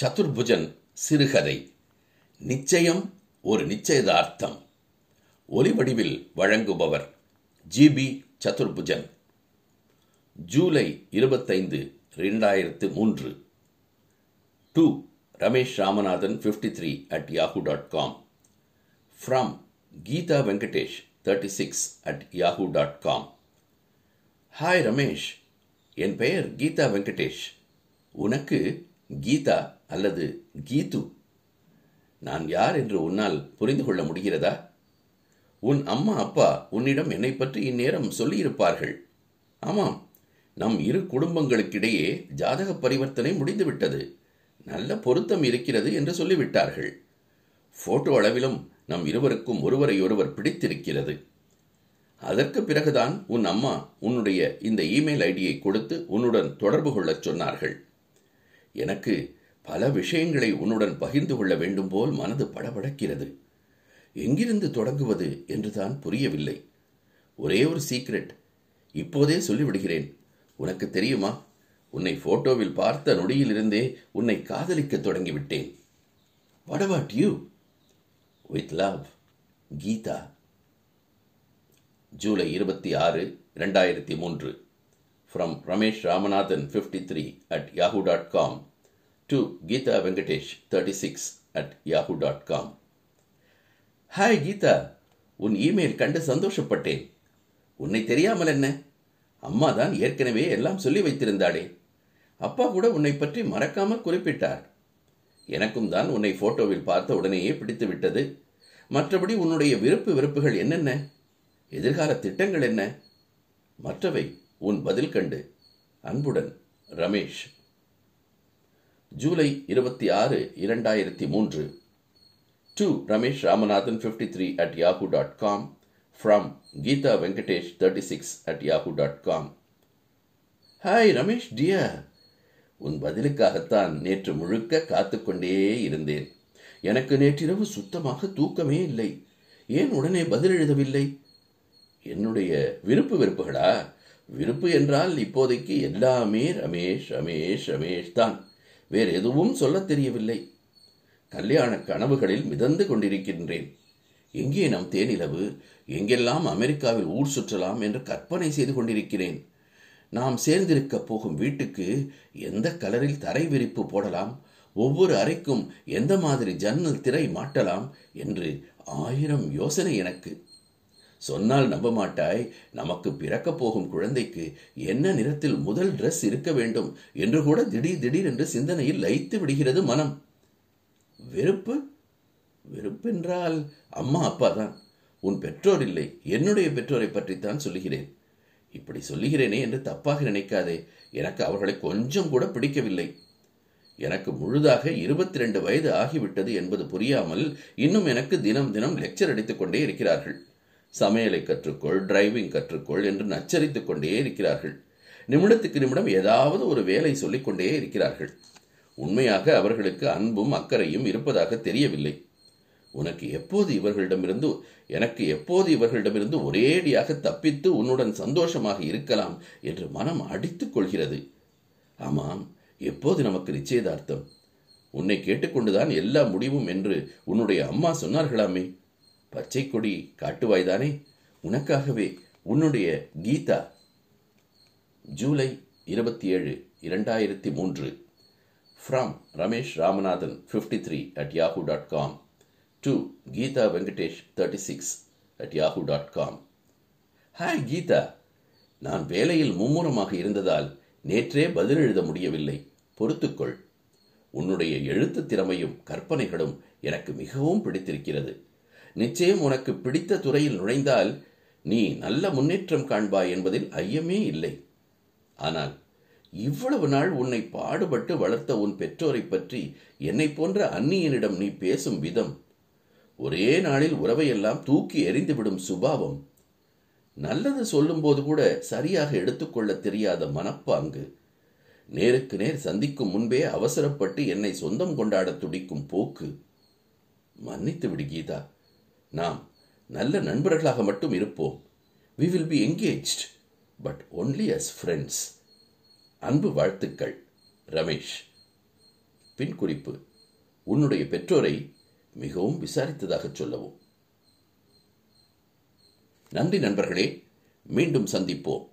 சதுர்புஜன் சிறுகதை. நிச்சயம் ஒரு நிச்சயதார்த்தம். ஒலிவடிவில் வழங்குபவர் ஜிபி சதுர்புஜன். ஜூலை இருபத்தைந்து ரெண்டாயிரத்து மூன்று. To Ramesh Ramanathan fifty three at Yahoo dot com from Geetha Venkatesh thirty six at Yahoo dot com hi Ramesh என் பெயர் கீதா வெங்கடேஷ். உனக்கு கீதா அல்லது கீது. நான் யார் என்று உன்னால் புரிந்து கொள்ள முடிகிறதா? உன் அம்மா அப்பா உன்னிடம் என்னை பற்றி இந்நேரம் சொல்லியிருப்பார்கள். ஆமாம் நம் இரு குடும்பங்களுக்கிடையே ஜாதக பரிவர்த்தனை முடிந்துவிட்டது. நல்ல பொருத்தம் இருக்கிறது என்று சொல்லிவிட்டார்கள். போட்டோ அளவிலும் நம் இருவருக்கும் ஒருவரை ஒருவர் பிடித்திருக்கிறது. அதற்கு பிறகுதான் உன் அம்மா உன்னுடைய இந்த இமெயில் ஐடியை கொடுத்து உன்னுடன் தொடர்பு கொள்ளச் சொன்னார்கள். எனக்கு பல விஷயங்களை உன்னுடன் பகிர்ந்து கொள்ள வேண்டும் போல் மனது படபடக்கிறது. எங்கிருந்து தொடங்குவது என்றுதான் புரியவில்லை. ஒரே ஒரு சீக்ரெட் இப்போதே சொல்லிவிடுகிறேன். உனக்கு தெரியுமா? உன்னை போட்டோவில் பார்த்த நொடியிலிருந்தே உன்னை காதலிக்க தொடங்கிவிட்டேன். What about you with love Geetha. July இருபத்தி ஆறு இரண்டாயிரத்தி மூன்று. From Ramesh Ramanathan fifty three at Yahoo dot com to Geetha Venkatesh thirty six at Yahoo dot com hi Geetha உன் இமெயில் கண்டு சந்தோஷப்பட்டேன். உன்னை தெரியாமல் என்ன? அம்மா தான் ஏற்கனவே எல்லாம் சொல்லி வைத்திருந்தாளே. அப்பா கூட உன்னை பற்றி மறக்காமல் குறிப்பிட்டார். எனக்கும் தான் உன்னை போட்டோவில் பார்த்த உடனேயே பிடித்து விட்டது. மற்றபடி உன்னுடைய விருப்பு வெறுப்புகள் என்னென்ன? எதிர்கால திட்டங்கள் என்ன? மற்றவை உன் பதில் கண்டு அன்புடன் ரமேஷ். ஜூலை இருபத்தி ஆறு இரண்டாயிரத்தி மூன்று. To Ramesh Ramanathan fifty three at Yahoo dot com from Geetha Venkatesh thirty six at Yahoo dot com hi Ramesh dear உன் பதிலுக்காகத்தான் நேற்று முழுக்க காத்துக்கொண்டே இருந்தேன். எனக்கு நேற்றிரவு சுத்தமாக தூக்கமே இல்லை. ஏன் உடனே பதில் எழுதவில்லை? என்னுடைய விருப்பு வெறுப்புகளா? விருப்பு என்றால் இப்போதைக்கு எல்லாமே ரமேஷ் ரமேஷ் ரமேஷ் தான். வேறு எதுவும் சொல்லத் தெரியவில்லை. கல்யாண கனவுகளில் மிதந்து கொண்டிருக்கின்றேன். எங்கே நம் தேனிலவு? எங்கெல்லாம் அமெரிக்காவில் ஊர் சுற்றலாம் என்று கற்பனை செய்து கொண்டிருக்கிறேன். நாம் சேர்ந்திருக்க போகும் வீட்டுக்கு எந்த கலரில் தரை விரிப்பு போடலாம்? ஒவ்வொரு அறைக்கும் எந்த மாதிரி ஜன்னல் திரை மாட்டலாம்? என்று ஆயிரம் யோசனை எனக்கு. சொன்னால் நம்ப மாட்டாய் நமக்கு பிறக்கப் போகும் குழந்தைக்கு என்ன நிறத்தில் முதல் ட்ரெஸ் இருக்க வேண்டும் என்று கூட திடீர் திடீர் என்று சிந்தனையில் லைத்து விடுகிறது மனம். வெறுப்பு? வெறுப்பென்றால் அம்மா அப்பா தான். உன் பெற்றோர் இல்லை. என்னுடைய பெற்றோரை பற்றித்தான் சொல்லுகிறேன். இப்படி சொல்லுகிறேனே என்று தப்பாக நினைக்காதே. எனக்கு அவர்களை கொஞ்சம் கூட பிடிக்கவில்லை. எனக்கு முழுதாக இருபத்தி ரெண்டு வயது ஆகிவிட்டது என்பது புரியாமல் இன்னும் எனக்கு தினம் தினம் லெக்சர் அடித்துக் கொண்டே இருக்கிறார்கள். சமையலை கற்றுக்கொள் டிரைவிங் கற்றுக்கொள் என்று நச்சரித்துக் கொண்டே இருக்கிறார்கள். நிமிடத்துக்கு நிமிடம் ஏதாவது ஒரு வேலை சொல்லிக் கொண்டே இருக்கிறார்கள். உண்மையாக அவர்களுக்கு அன்பும் அக்கறையும் இருப்பதாக தெரியவில்லை. உனக்கு எப்போது இவர்களிடமிருந்து எனக்கு எப்போது இவர்களிடமிருந்து ஒரேடியாக தப்பித்து உன்னுடன் சந்தோஷமாக இருக்கலாம் என்று மனம் அடித்துக் கொள்கிறது. ஆமாம் எப்போது நமக்கு நிச்சயதார்த்தம்? உன்னை கேட்டுக்கொண்டுதான் எல்லா முடிவும் என்று உன்னுடைய அம்மா சொன்னார்களாமே. பச்சை கொடி காட்டுவாய்தானே? உனக்காகவே உன்னுடைய கீதா. ஜூலை இருபத்தி ஏழு இரண்டாயிரத்தி மூன்று from Ramesh Ramanathan fifty three at Yahoo dot com to Geetha Venkatesh thirty six at Yahoo dot com hi Geetha நான் வேலையில் மும்முரமாக இருந்ததால் நேற்றே பதில் எழுத முடியவில்லை. பொறுத்துக்கொள் உன்னுடைய எழுத்து திறமையும் கற்பனைகளும் எனக்கு மிகவும் பிடித்திருக்கிறது. நிச்சயம் உனக்கு பிடித்த துறையில் நுழைந்தால் நீ நல்ல முன்னேற்றம் காண்பாய் என்பதில் ஐயமே இல்லை. ஆனால் இவ்வளவு நாள் உன்னை பாடுபட்டு வளர்த்த உன் பெற்றோரை பற்றி என்னை போன்ற அந்நியனிடம் நீ பேசும் விதம் ஒரே நாளில் உறவையெல்லாம் தூக்கி எறிந்துவிடும் சுபாவம். நல்லது சொல்லும்போது கூட சரியாக எடுத்துக்கொள்ள தெரியாத மனப்பாங்கு. நேருக்கு நேர் சந்திக்கும் முன்பே அவசரப்பட்டு என்னை சொந்தம் கொண்டாட துடிக்கும் போக்கு. மன்னித்து விடு கீதா. நாம் நல்ல நண்பர்களாக மட்டும் இருப்போம். We will be engaged but only as friends அன்பு வாழ்த்துக்கள் ரமேஷ். பின் குறிப்பு உன்னுடைய பெற்றோரை மிகவும் விசாரித்ததாக சொல்லவும். நன்றி நண்பர்களே மீண்டும் சந்திப்போம்.